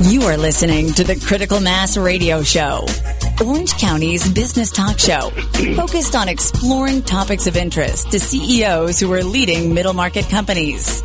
You are listening to the Critical Mass Radio Show, Orange County's business talk show, focused on exploring topics of interest to CEOs who are leading middle market companies.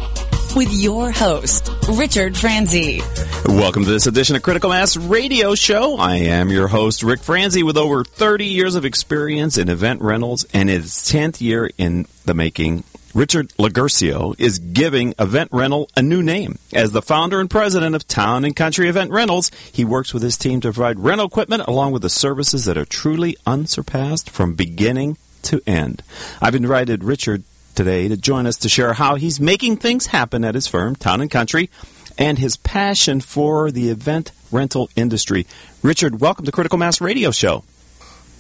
With your host, Richard Franzi. Welcome to this edition of Critical Mass Radio Show. I am your host, Rick Franzi, with over 30 years of experience in event rentals and his 10th year in the making Richard Loguercio is giving Event Rental a new name. As the founder and president of Town and Country Event Rentals, he works with his team to provide rental equipment along with the services that are truly unsurpassed from beginning to end. I've invited Richard today to join us to share how he's making things happen at his firm, Town and Country, and his passion for the event rental industry. Richard, welcome to Critical Mass Radio Show.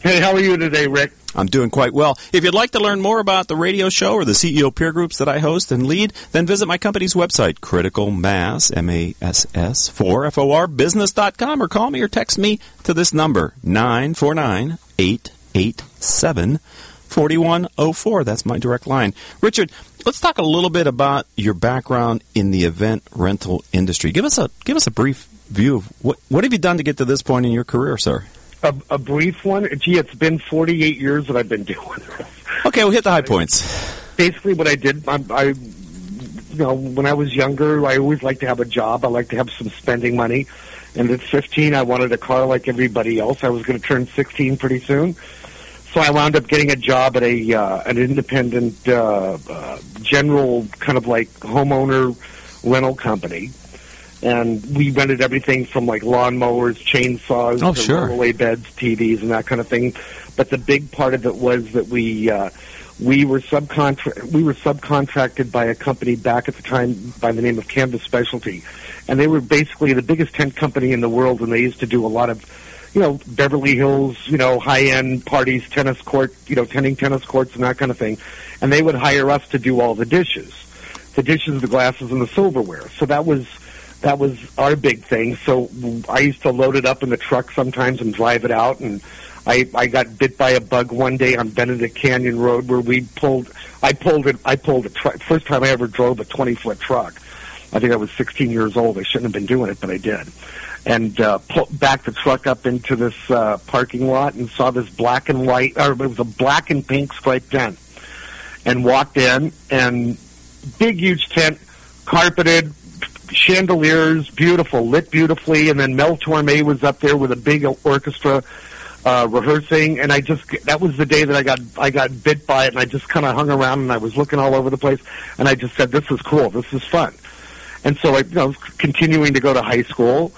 Hey, how are you today, Rick? I'm doing quite well. If you'd like to learn more about the radio show or the CEO peer groups that I host and lead, then visit my company's website, Critical Mass, M-A-S-S, 4 business.com, or call me or text me to this number, 949-887-4104. That's my direct line. Richard, let's talk a little bit about your background in the event rental industry. Give us a, give us a brief view of what, what have you done to get to this point in your career, sir? a, a brief one. Gee, it's been 48 years that I've been doing this. Okay, we'll hit the high points. Basically, what I did, I, I, you know, when I was younger, I always liked to have a job. I liked to have some spending money. And at 15, I wanted a car like everybody else. I was going to turn 16 pretty soon. So I wound up getting a job at a uh, an independent uh, uh, general kind of like homeowner rental company and we rented everything from like lawnmowers, chainsaws, oh, to sure. rollaway beds, TVs, and that kind of thing. But the big part of it was that we uh, we were subcontra- we were subcontracted by a company back at the time by the name of Canvas Specialty, and they were basically the biggest tent company in the world, and they used to do a lot of you know, Beverly Hills, you know, high end parties, tennis court, you know, tending tennis courts and that kind of thing. And they would hire us to do all the dishes. The dishes, the glasses, and the silverware. So that was that was our big thing. So I used to load it up in the truck sometimes and drive it out. And I I got bit by a bug one day on Benedict Canyon Road where we pulled. I pulled it. I pulled a truck. First time I ever drove a 20 foot truck. I think I was 16 years old. I shouldn't have been doing it, but I did. And uh, pulled back the truck up into this uh, parking lot and saw this black and white, or it was a black and pink striped tent. And walked in and big, huge tent, carpeted, chandeliers, beautiful, lit beautifully, and then Mel Torme was up there with a big orchestra uh, rehearsing, and I just that was the day that I got I got bit by it, and I just kind of hung around and I was looking all over the place, and I just said, "This is cool, this is fun," and so I you know, was continuing to go to high school.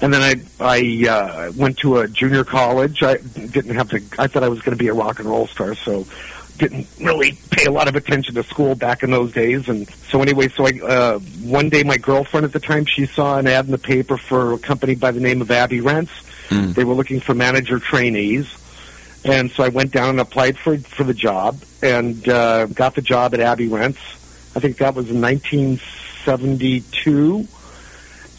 And then I I uh, went to a junior college. I didn't have to. I thought I was going to be a rock and roll star, so didn't really pay a lot of attention to school back in those days. And so anyway, so I, uh, one day my girlfriend at the time, she saw an ad in the paper for a company by the name of Abbey Rents. Mm. They were looking for manager trainees. And so I went down and applied for for the job and uh, got the job at Abbey Rents. I think that was in 1972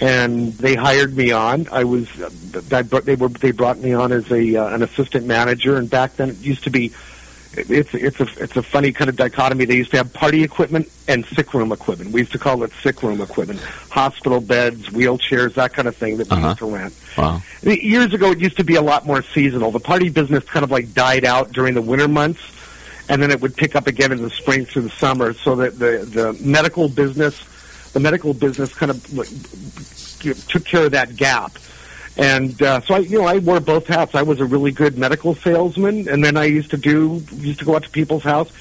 and they hired me on. I was they were they brought me on as a uh, an assistant manager, and back then it used to be it's it's a it's a funny kind of dichotomy. They used to have party equipment and sick room equipment. We used to call it sick room equipment, hospital beds, wheelchairs, that kind of thing that we uh-huh. used to rent. Wow. Years ago, it used to be a lot more seasonal. The party business kind of like died out during the winter months, and then it would pick up again in the spring through the summer. So that the the medical business, the medical business, kind of took care of that gap. And uh, so I, you know, I wore both hats. I was a really good medical salesman, and then I used to do used to go out to people's house,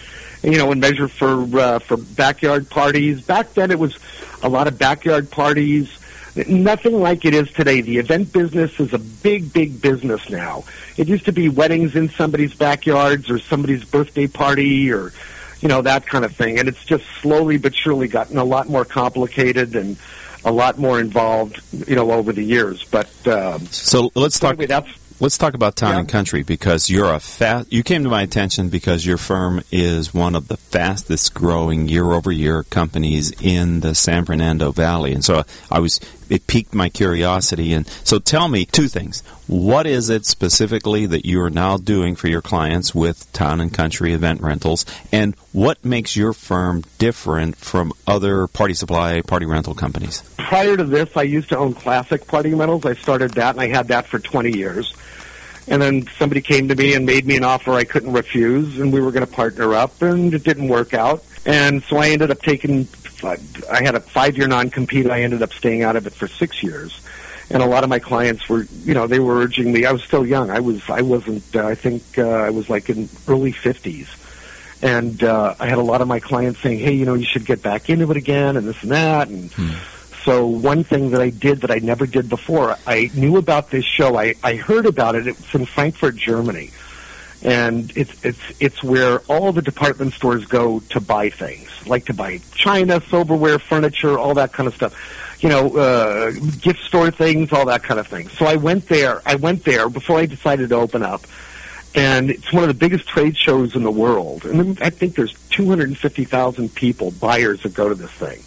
you know, and measure for uh, for backyard parties. Back then, it was a lot of backyard parties. Nothing like it is today. The event business is a big, big business now. It used to be weddings in somebody's backyards or somebody's birthday party or, you know, that kind of thing. And it's just slowly but surely gotten a lot more complicated and a lot more involved, you know, over the years. But um, so let's talk. Anyway, Let's talk about town Yeah. and country because you're a fast. You came to my attention because your firm is one of the fastest growing year over year companies in the San Fernando Valley, and so I was it piqued my curiosity. And so, tell me two things: what is it specifically that you are now doing for your clients with Town and Country Event Rentals, and what makes your firm different from other party supply party rental companies? Prior to this, I used to own Classic Party Rentals. I started that, and I had that for 20 years. And then somebody came to me and made me an offer I couldn't refuse, and we were going to partner up, and it didn't work out. And so I ended up taking, I had a five year non compete. I ended up staying out of it for six years. And a lot of my clients were, you know, they were urging me. I was still young. I was, I wasn't, uh, I think uh, I was like in early 50s. And uh, I had a lot of my clients saying, hey, you know, you should get back into it again and this and that. And hmm. so one thing that I did that I never did before, I knew about this show. I, I heard about it. It's in Frankfurt, Germany and it's it's it's where all the department stores go to buy things, like to buy china, silverware, furniture, all that kind of stuff. You know, uh, gift store things, all that kind of thing. So I went there. I went there before I decided to open up, and it's one of the biggest trade shows in the world. And I think there's 250,000 people, buyers that go to this thing.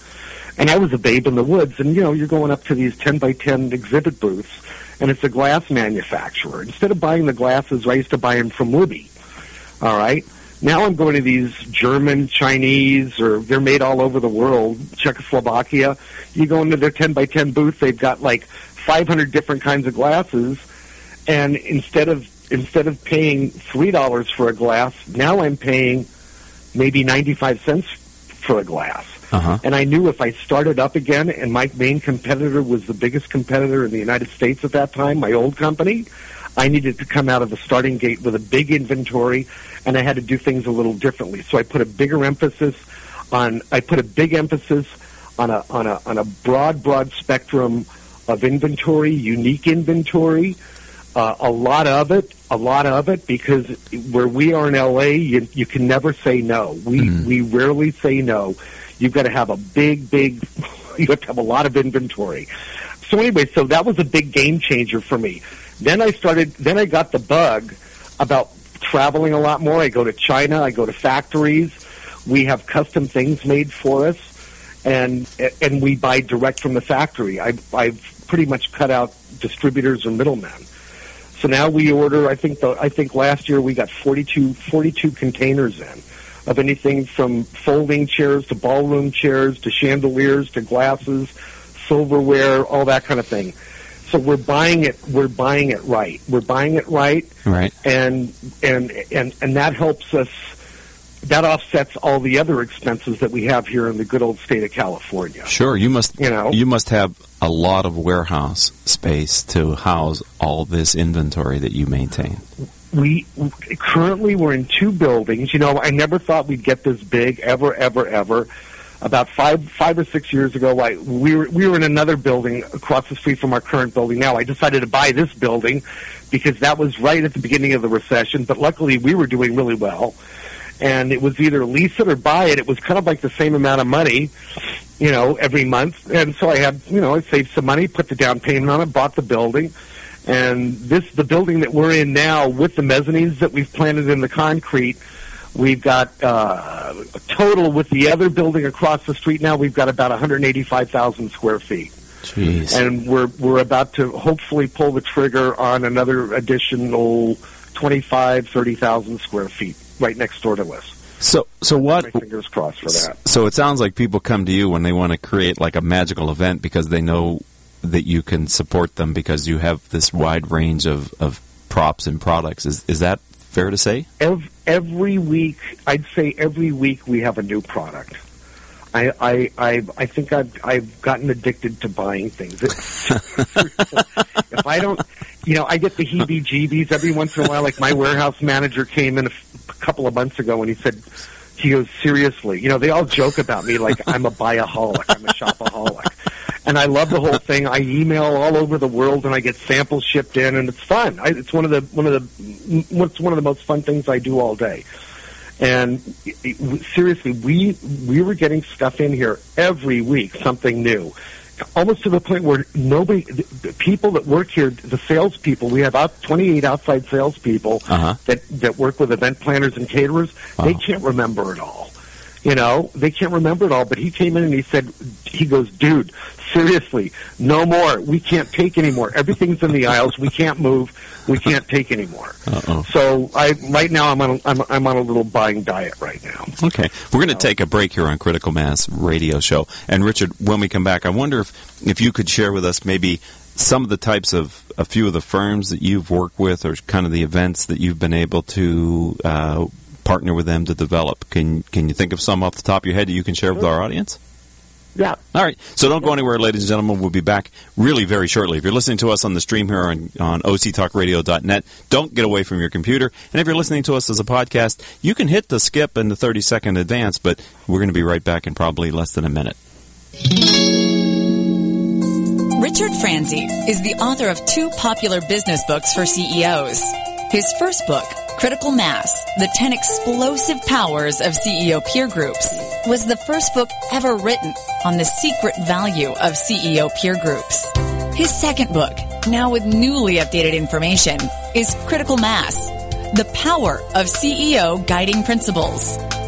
And I was a babe in the woods, and you know, you're going up to these 10 by 10 exhibit booths and it's a glass manufacturer. Instead of buying the glasses, I used to buy them from Ruby. All right. Now I'm going to these German, Chinese, or they're made all over the world, Czechoslovakia. You go into their 10 by 10 booth, they've got like 500 different kinds of glasses, and instead of instead of paying three dollars for a glass, now I'm paying maybe 95 cents for a glass. Uh-huh. And I knew if I started up again and my main competitor was the biggest competitor in the United States at that time, my old company, I needed to come out of the starting gate with a big inventory and I had to do things a little differently. So I put a bigger emphasis on I put a big emphasis on a on a on a broad broad spectrum of inventory, unique inventory, uh, a lot of it, a lot of it, because where we are in LA, you, you can never say no. We mm-hmm. we rarely say no You've got to have a big, big, you have to have a lot of inventory. So anyway, so that was a big game changer for me. Then I started, then I got the bug about traveling a lot more. I go to China, I go to factories. We have custom things made for us and and we buy direct from the factory. I I've pretty much cut out distributors or middlemen. So now we order. I think the I think last year we got 42, 42 containers in of anything from folding chairs to ballroom chairs to chandeliers to glasses, silverware, all that kind of thing. So we're buying it. We're buying it right. We're buying it right. Right. And and and and that helps us. That offsets all the other expenses that we have here in the good old state of California. Sure, you must. You know, you must have a lot of warehouse space to house all this inventory that you maintain we currently we're in two buildings. You know, I never thought we'd get this big ever, ever, ever. About five, five or six years ago, I, we were we were in another building across the street from our current building. Now, I decided to buy this building because that was right at the beginning of the recession. But luckily, we were doing really well, and it was either lease it or buy it. It was kind of like the same amount of money, you know, every month. And so I had, you know, I saved some money, put the down payment on it, bought the building and this, the building that we're in now, with the mezzanines that we've planted in the concrete, we've got uh, total with the other building across the street now. We've got about 185,000 square feet. Jeez. And we're we're about to hopefully pull the trigger on another additional 25, 30,000 square feet right next door to us. So, so what? My fingers crossed for that. So it sounds like people come to you when they want to create like a magical event because they know that you can support them because you have this wide range of, of props and products. Is is that fair to say? Every, every week, I'd say every week we have a new product. I I I, I think I've I've gotten addicted to buying things. if I don't, you know, I get the heebie-jeebies every once in a while. Like my warehouse manager came in a, f- a couple of months ago and he said, he goes seriously. You know, they all joke about me like I'm a buyaholic, I'm a shopaholic and I love the whole thing. I email all over the world, and I get samples shipped in, and it's fun. I, it's one of the one of the what's one of the most fun things I do all day. And it, seriously, we we were getting stuff in here every week, something new, almost to the point where nobody, the people that work here, the salespeople, we have out 28 outside salespeople uh-huh. that that work with event planners and caterers. Uh-huh. They can't remember it all You know, they can't remember it all, but he came in and he said, he goes, dude, seriously, no more. We can't take anymore. Everything's in the aisles. We can't move. We can't take anymore. Uh-oh. So I, right now, I'm on, a, I'm, I'm on a little buying diet right now. Okay, we're going to take a break here on Critical Mass Radio Show. And Richard, when we come back, I wonder if if you could share with us maybe some of the types of a few of the firms that you've worked with, or kind of the events that you've been able to uh, partner with them to develop. Can can you think of some off the top of your head that you can share with our audience? Yeah. All right. So don't go anywhere, ladies and gentlemen. We'll be back really very shortly. If you're listening to us on the stream here on, on octalkradio.net, don't get away from your computer. And if you're listening to us as a podcast, you can hit the skip and the 30 second advance, but we're going to be right back in probably less than a minute. Richard Franzi is the author of two popular business books for CEOs. His first book, Critical Mass The 10 Explosive Powers of CEO Peer Groups, was the first book ever written on the secret value of CEO peer groups. His second book, now with newly updated information, is Critical Mass The Power of CEO Guiding Principles.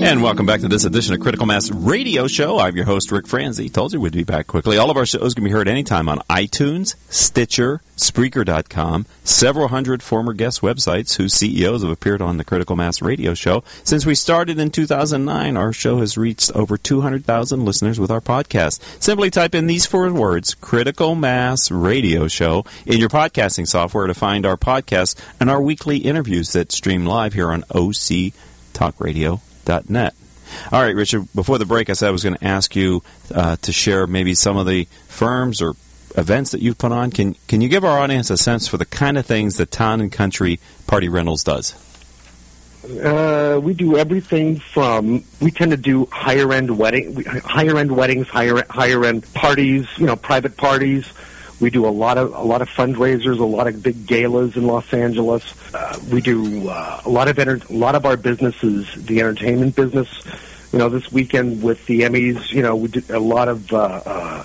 And welcome back to this edition of Critical Mass Radio Show. I'm your host, Rick Franzi. Told you we'd be back quickly. All of our shows can be heard anytime on iTunes, Stitcher, Spreaker.com, several hundred former guest websites whose CEOs have appeared on the Critical Mass Radio Show. Since we started in 2009, our show has reached over 200,000 listeners with our podcast. Simply type in these four words, Critical Mass Radio Show, in your podcasting software to find our podcast and our weekly interviews that stream live here on OC Talk Radio net. All right, Richard, before the break, I said I was going to ask you uh, to share maybe some of the firms or events that you've put on. Can, can you give our audience a sense for the kind of things that Town and Country Party Rentals does? Uh, we do everything from we tend to do higher end wedding, higher end weddings, higher higher end parties, you know, private parties. We do a lot of a lot of fundraisers, a lot of big galas in Los Angeles. Uh, we do uh, a lot of enter- a lot of our businesses, the entertainment business. You know, this weekend with the Emmys, you know, we did a lot of uh, uh,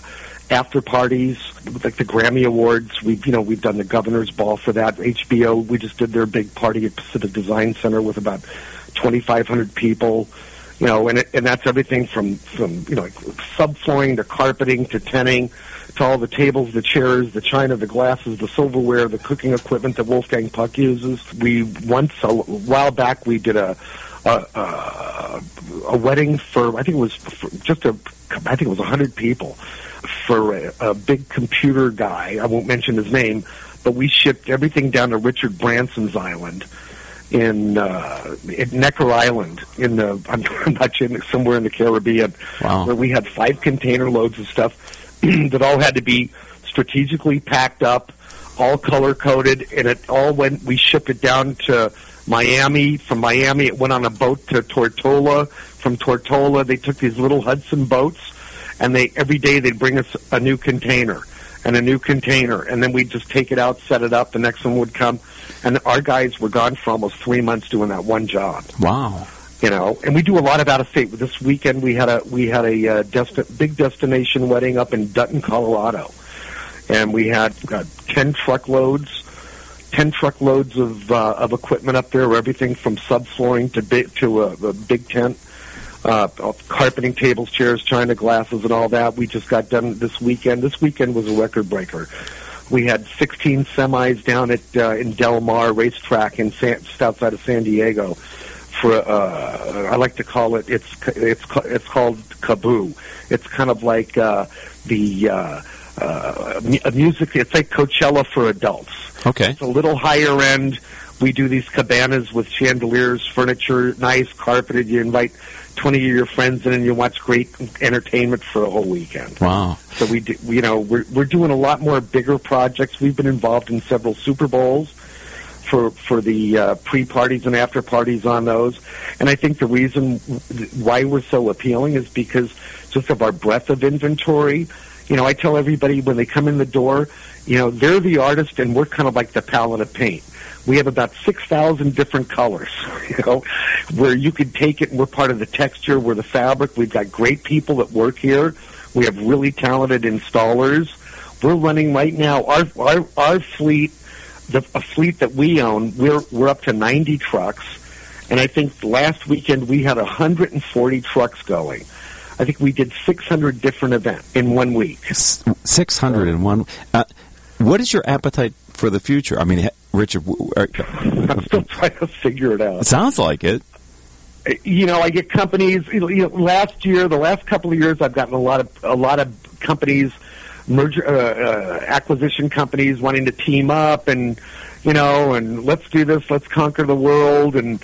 after parties, like the Grammy Awards. We've you know we've done the Governor's Ball for that. HBO, we just did their big party at Pacific Design Center with about 2,500 people. You know, and it, and that's everything from from you know like subflooring to carpeting to tenting to all the tables, the chairs, the china, the glasses, the silverware, the cooking equipment that Wolfgang Puck uses. We once a while back we did a a, a, a wedding for I think it was just a I think it was a hundred people for a, a big computer guy. I won't mention his name, but we shipped everything down to Richard Branson's island in uh, in Necker Island in the I'm, I'm not sure somewhere in the Caribbean, wow. where we had five container loads of stuff that all had to be strategically packed up, all color coded, and it all went. We shipped it down to Miami. From Miami, it went on a boat to Tortola. From Tortola, they took these little Hudson boats, and they every day they'd bring us a new container and a new container, and then we'd just take it out, set it up. The next one would come, and our guys were gone for almost three months doing that one job. Wow you know, and we do a lot of out of state. This weekend we had a we had a uh, desti- big destination wedding up in Dunton, Colorado, and we had uh, ten truckloads, ten truckloads of uh, of equipment up there, everything from subflooring to big to a, a big tent, uh, carpeting, tables, chairs, china glasses, and all that. We just got done this weekend. This weekend was a record breaker. We had 16 semis down at uh, in Del Mar racetrack in San, just outside of San Diego for uh, I like to call it it's it's it's called KAABOO. It's kind of like uh, the uh, uh, music. It's like Coachella for adults. Okay, it's a little higher end. We do these cabanas with chandeliers, furniture, nice carpeted. You invite twenty of your friends in, and you watch great entertainment for a whole weekend. Wow! So we, do, you know, we're we're doing a lot more bigger projects. We've been involved in several Super Bowls for for the uh, pre parties and after parties on those. And I think the reason why we're so appealing is because just of our breadth of inventory You know, I tell everybody when they come in the door, you know, they're the artist and we're kind of like the palette of paint. We have about 6,000 different colors, you know, where you could take it and we're part of the texture, we're the fabric. We've got great people that work here. We have really talented installers. We're running right now, our, our, our fleet, the a fleet that we own, we're, we're up to 90 trucks. And I think last weekend we had 140 trucks going. I think we did 600 different events in one week. Six hundred Six hundred and one. Uh, what is your appetite for the future? I mean, Richard, are- I'm still trying to figure it out. it sounds like it. you know, I get companies. You know, last year, the last couple of years, I've gotten a lot of a lot of companies, merger uh, uh, acquisition companies wanting to team up, and you know, and let's do this, let's conquer the world, and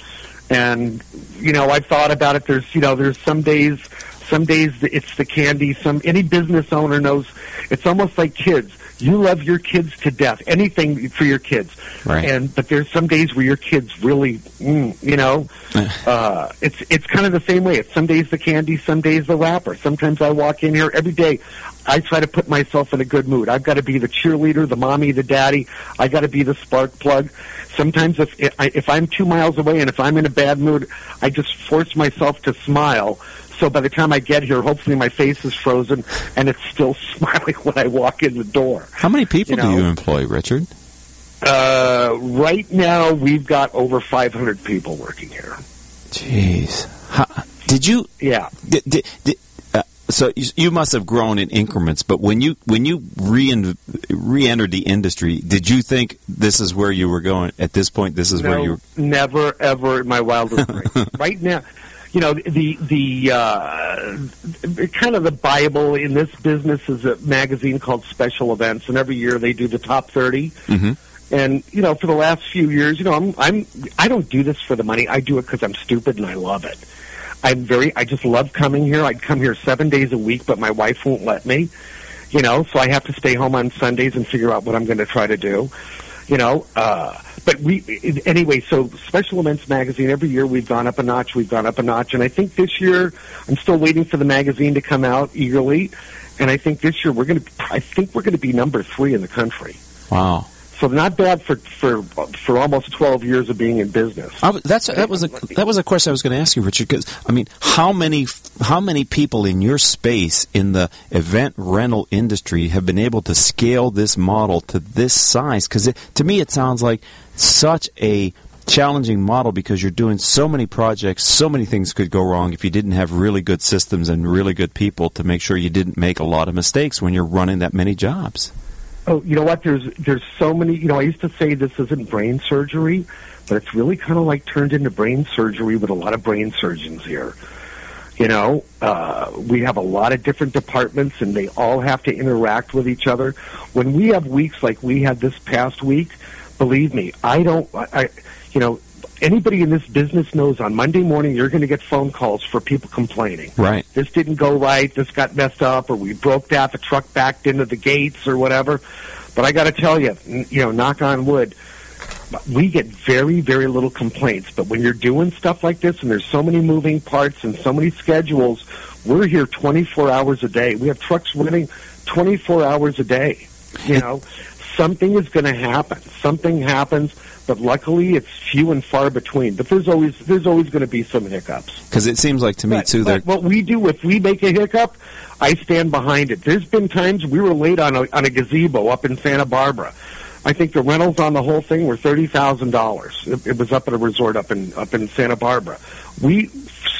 and you know, I've thought about it. There's you know, there's some days, some days it's the candy. Some any business owner knows it's almost like kids. You love your kids to death. Anything for your kids, Right. and but there's some days where your kids really, mm, you know, uh, it's it's kind of the same way. It's some days the candy, some days the wrapper. Sometimes I walk in here every day. I try to put myself in a good mood. I've got to be the cheerleader, the mommy, the daddy. I got to be the spark plug. Sometimes if if I'm two miles away and if I'm in a bad mood, I just force myself to smile. So by the time I get here, hopefully my face is frozen and it's still smiling when I walk in the door. How many people You do you employ, Richard? Uh, right now, we've got over 500 people working here. Jeez, How, did you? Yeah. Did, did, did, uh, so you, you must have grown in increments, but when you when you re re-entered the industry, did you think this is where you were going? At this point, this is where you. Were, never ever in my wildest dreams. right now, you know the the uh, kind of the bible in this business is a magazine called Special Events, and every year they do the top 30 Mhm. And you know, for the last few years, you know, I'm I'm I don't do this for the money. I do it because I'm stupid and I love it. I'm very I just love coming here. I'd come here seven days a week, but my wife won't let me. You know, so I have to stay home on Sundays and figure out what I'm going to try to do. You know, uh, but we anyway. So Special Events magazine every year we've gone up a notch. We've gone up a notch, and I think this year I'm still waiting for the magazine to come out eagerly. And I think this year we're going to. I think we're going to be number three in the country. wow. So not bad for for for almost 12 years of being in business. I that's that was a that was a question I was going to ask you, Richard. Because I mean, how many how many people in your space in the event rental industry have been able to scale this model to this size? Because to me, it sounds like such a challenging model because you're doing so many projects, so many things could go wrong if you didn't have really good systems and really good people to make sure you didn't make a lot of mistakes when you're running that many jobs. Oh, you know what? There's there's so many. You know, I used to say this isn't brain surgery, but it's really kind of like turned into brain surgery with a lot of brain surgeons here. You know, uh, we have a lot of different departments, and they all have to interact with each other. When we have weeks like we had this past week, believe me, I don't. I, I you know, anybody in this business knows on Monday morning you're going to get phone calls for people complaining Right. this didn't go right, this got messed up, or we broke that, the truck backed into the gates or whatever. But I got to tell you, you know, knock on wood, we get very, very little complaints. But when you're doing stuff like this and there's so many moving parts and so many schedules, we're here 24 hours a day. We have trucks running 24 hours a day. You know, something is going to happen. Something happens, but luckily it's few and far between. But there's always there's always going to be some hiccups. Because it seems like to me But- too that what we do if we make a hiccup, I stand behind it. There's been times we were late on a on a gazebo up in Santa Barbara. I think the rentals on the whole thing were thirty thousand dollars. It, it was up at a resort up in up in Santa Barbara. We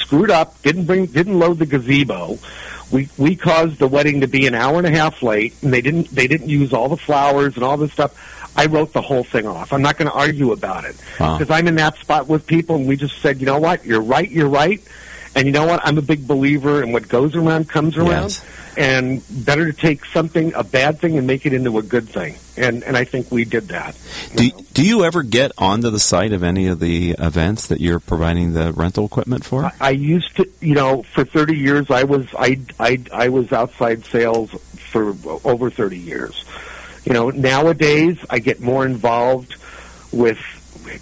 screwed up, didn't bring, didn't load the gazebo. We we caused the wedding to be an hour and a half late, and they didn't they didn't use all the flowers and all this stuff. I wrote the whole thing off. I'm not going to argue about it Wow. because I'm in that spot with people, and we just said, you know what, you're right, you're right, and you know what, I'm a big believer in what goes around comes around, Yes. and better to take something a bad thing and make it into a good thing, and and I think we did that. Do, do you ever get onto the site of any of the events that you're providing the rental equipment for? I used to, you know, for 30 years, I was I I I was outside sales for over 30 years. You know, nowadays I get more involved with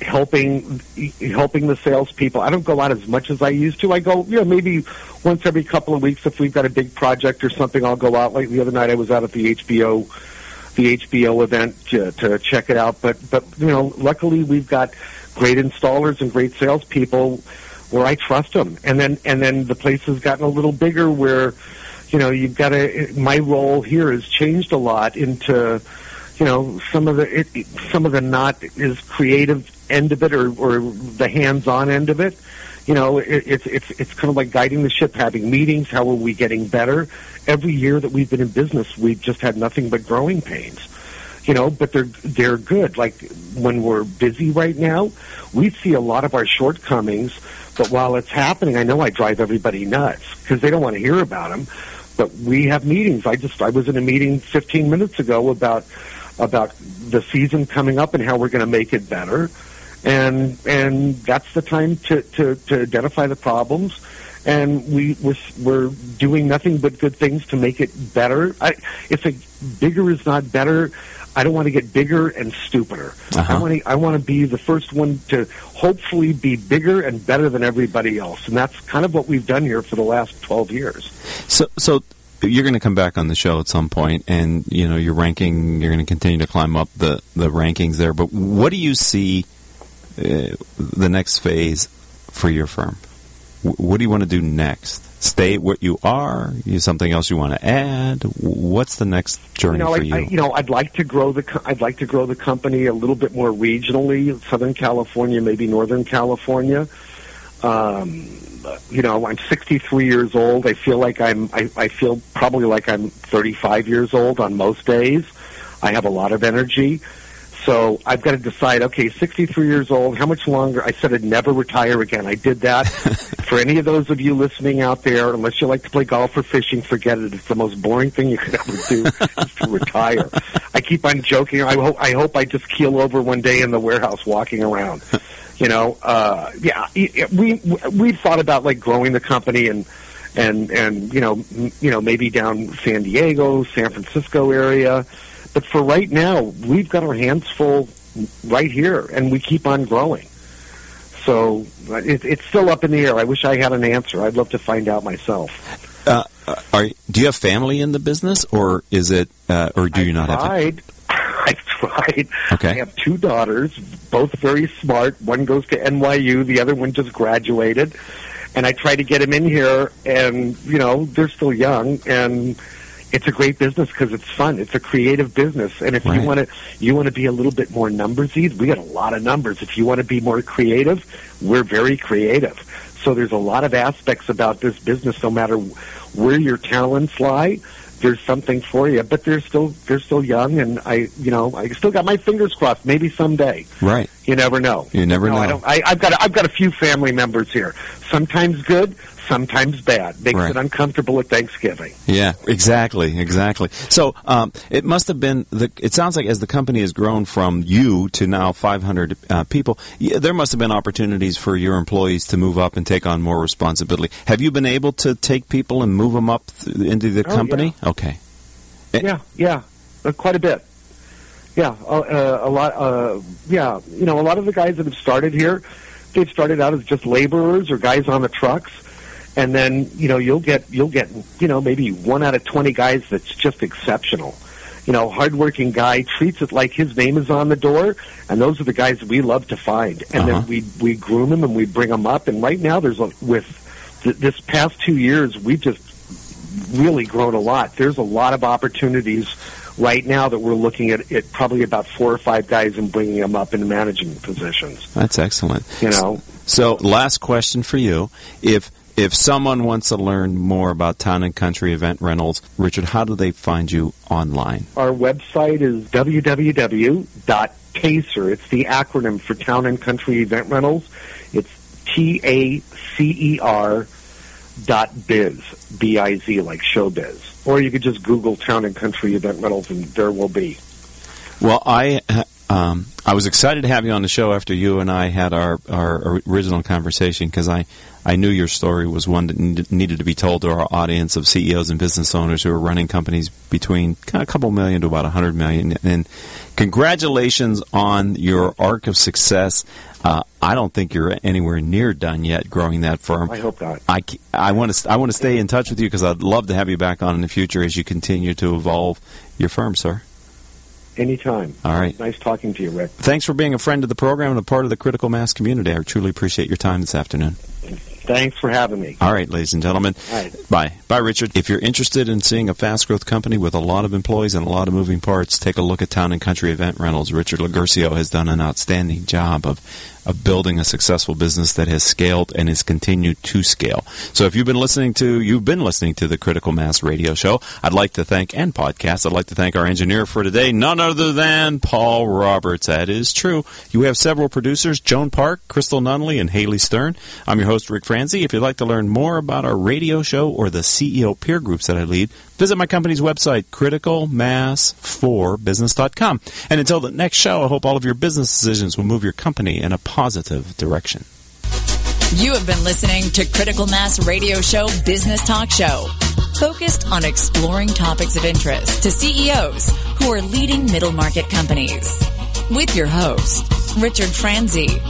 helping helping the salespeople. I don't go out as much as I used to. I go, you know, maybe once every couple of weeks if we've got a big project or something. I'll go out. Like the other night, I was out at the HBO the HBO event to, to check it out. But but you know, luckily we've got great installers and great salespeople where I trust them. And then and then the place has gotten a little bigger where you know you've got to. My role here has changed a lot into you know some of the it, some of the not as creative end of it or, or the hands-on end of it. You know, it, it's it's it's kind of like guiding the ship, having meetings. How are we getting better? Every year that we've been in business, we've just had nothing but growing pains. You know, but they're they're good. Like when we're busy right now, we see a lot of our shortcomings. But while it's happening, I know I drive everybody nuts because they don't want to hear about them. But we have meetings. I just I was in a meeting 15 minutes ago about about the season coming up and how we're going to make it better. And and that's the time to, to, to identify the problems. And we we're, we're doing nothing but good things to make it better. I, if it, bigger is not better, I don't want to get bigger and stupider. Uh-huh. I want to I want to be the first one to hopefully be bigger and better than everybody else, and that's kind of what we've done here for the last twelve years. So, so you're going to come back on the show at some point, and you know your ranking. You're going to continue to climb up the the rankings there. But what do you see uh, the next phase for your firm? W- what do you want to do next? Stay what you are? You something else you want to add? What's the next journey you know, for I, you? I, you know, I'd like to grow the co- I'd like to grow the company a little bit more regionally, Southern California, maybe Northern California. Um, you know, I'm 63 years old. I feel like I'm I, I feel probably like I'm 35 years old on most days. I have a lot of energy. So I've got to decide, okay, 63 years old, how much longer? I said I'd never retire again. I did that. For any of those of you listening out there, unless you like to play golf or fishing, forget it. It's the most boring thing you could ever do is to retire. I keep on joking. I hope, I hope I just keel over one day in the warehouse walking around. You know, uh, yeah, we, we thought about like growing the company and, and, and, you know, m- you know, maybe down San Diego, San Francisco area. But for right now, we've got our hands full right here, and we keep on growing. So it, it's still up in the air. I wish I had an answer. I'd love to find out myself. Uh, are do you have family in the business, or is it, uh, or do you not have? tried. I've tried. Okay. I have two daughters, both very smart. One goes to NYU, the other one just graduated. And I try to get them in here, and you know they're still young, and it's a great business because it's fun. It's a creative business, and if Right. you want to, you want to be a little bit more numbersy. We got a lot of numbers. If you want to be more creative, we're very creative. So there's a lot of aspects about this business. No matter where your talents lie, there's something for you. But they're still they're still young, and I you know I still got my fingers crossed. Maybe someday. Right. You never know. You never no, I know. don't, I, I've got a, I've got a few family members here. Sometimes good, sometimes bad. Makes Right. it uncomfortable at Thanksgiving. Yeah, exactly, exactly. So um, it must have been. The, it sounds like as the company has grown from you to now 500 uh, people, there must have been opportunities for your employees to move up and take on more responsibility. Have you been able to take people and move them up th- into the Oh, company? Okay. Eh. Yeah, yeah, uh, quite a bit. Yeah, uh, uh, a lot. Uh, yeah, you know, a lot of the guys that have started here, they've started out as just laborers or guys on the trucks, and then you know you'll get you'll get you know maybe one out of twenty guys that's just exceptional. You know, hardworking guy treats it like his name is on the door, and those are the guys we love to find. And Uh-huh. then we we groom them and we bring them up. And right now, there's a with th- this past two years, we've just really grown a lot. There's a lot of opportunities right now that we're looking at, at probably about four or five guys and bringing them up into managing positions. That's excellent. You know, So, last question for you: If if someone wants to learn more about Town and Country Event Rentals, Richard, how do they find you online? our website is www.tacer. It's the acronym for Town and Country Event Rentals. It's T A C E R dot biz, B I Z, like showbiz. Or you could just Google Town and Country Event Rentals, and there will be. Well, I Um, I was excited to have you on the show after you and I had our, our original conversation because I, I knew your story was one that needed to be told to our audience of CEOs and business owners who are running companies between a couple million to about a hundred million. And congratulations on your arc of success. Uh, I don't think you're anywhere near done yet growing that firm. I hope not. I, I want to I want to stay in touch with you because I'd love to have you back on in the future as you continue to evolve your firm, sir. Anytime. All right. Nice talking to you, Rick. Thanks for being a friend of the program and a part of the critical mass community. I truly appreciate your time this afternoon. Thanks for having me. All right, ladies and gentlemen. Right. Bye. Bye, Richard. If you're interested in seeing a fast growth company with a lot of employees and a lot of moving parts, take a look at Town and Country Event Rentals. Richard Loguercio has done an outstanding job of of building a successful business that has scaled and has continued to scale. So if you've been listening to you've been listening to the Critical Mass Radio Show, I'd like to thank and podcast. I'd like to thank our engineer for today, none other than Paul Roberts. That is true. You have several producers: Joan Park, Crystal Nunley, and Haley Stern. I'm your host Rick Franzi. If you'd like to learn more about our radio show or the CEO peer groups that I lead, visit my company's website, criticalmass4business.com. And until the next show, I hope all of your business decisions will move your company in a positive direction. You have been listening to Critical Mass Radio Show Business Talk Show, focused on exploring topics of interest to CEOs who are leading middle market companies. With your host, Richard Franzi.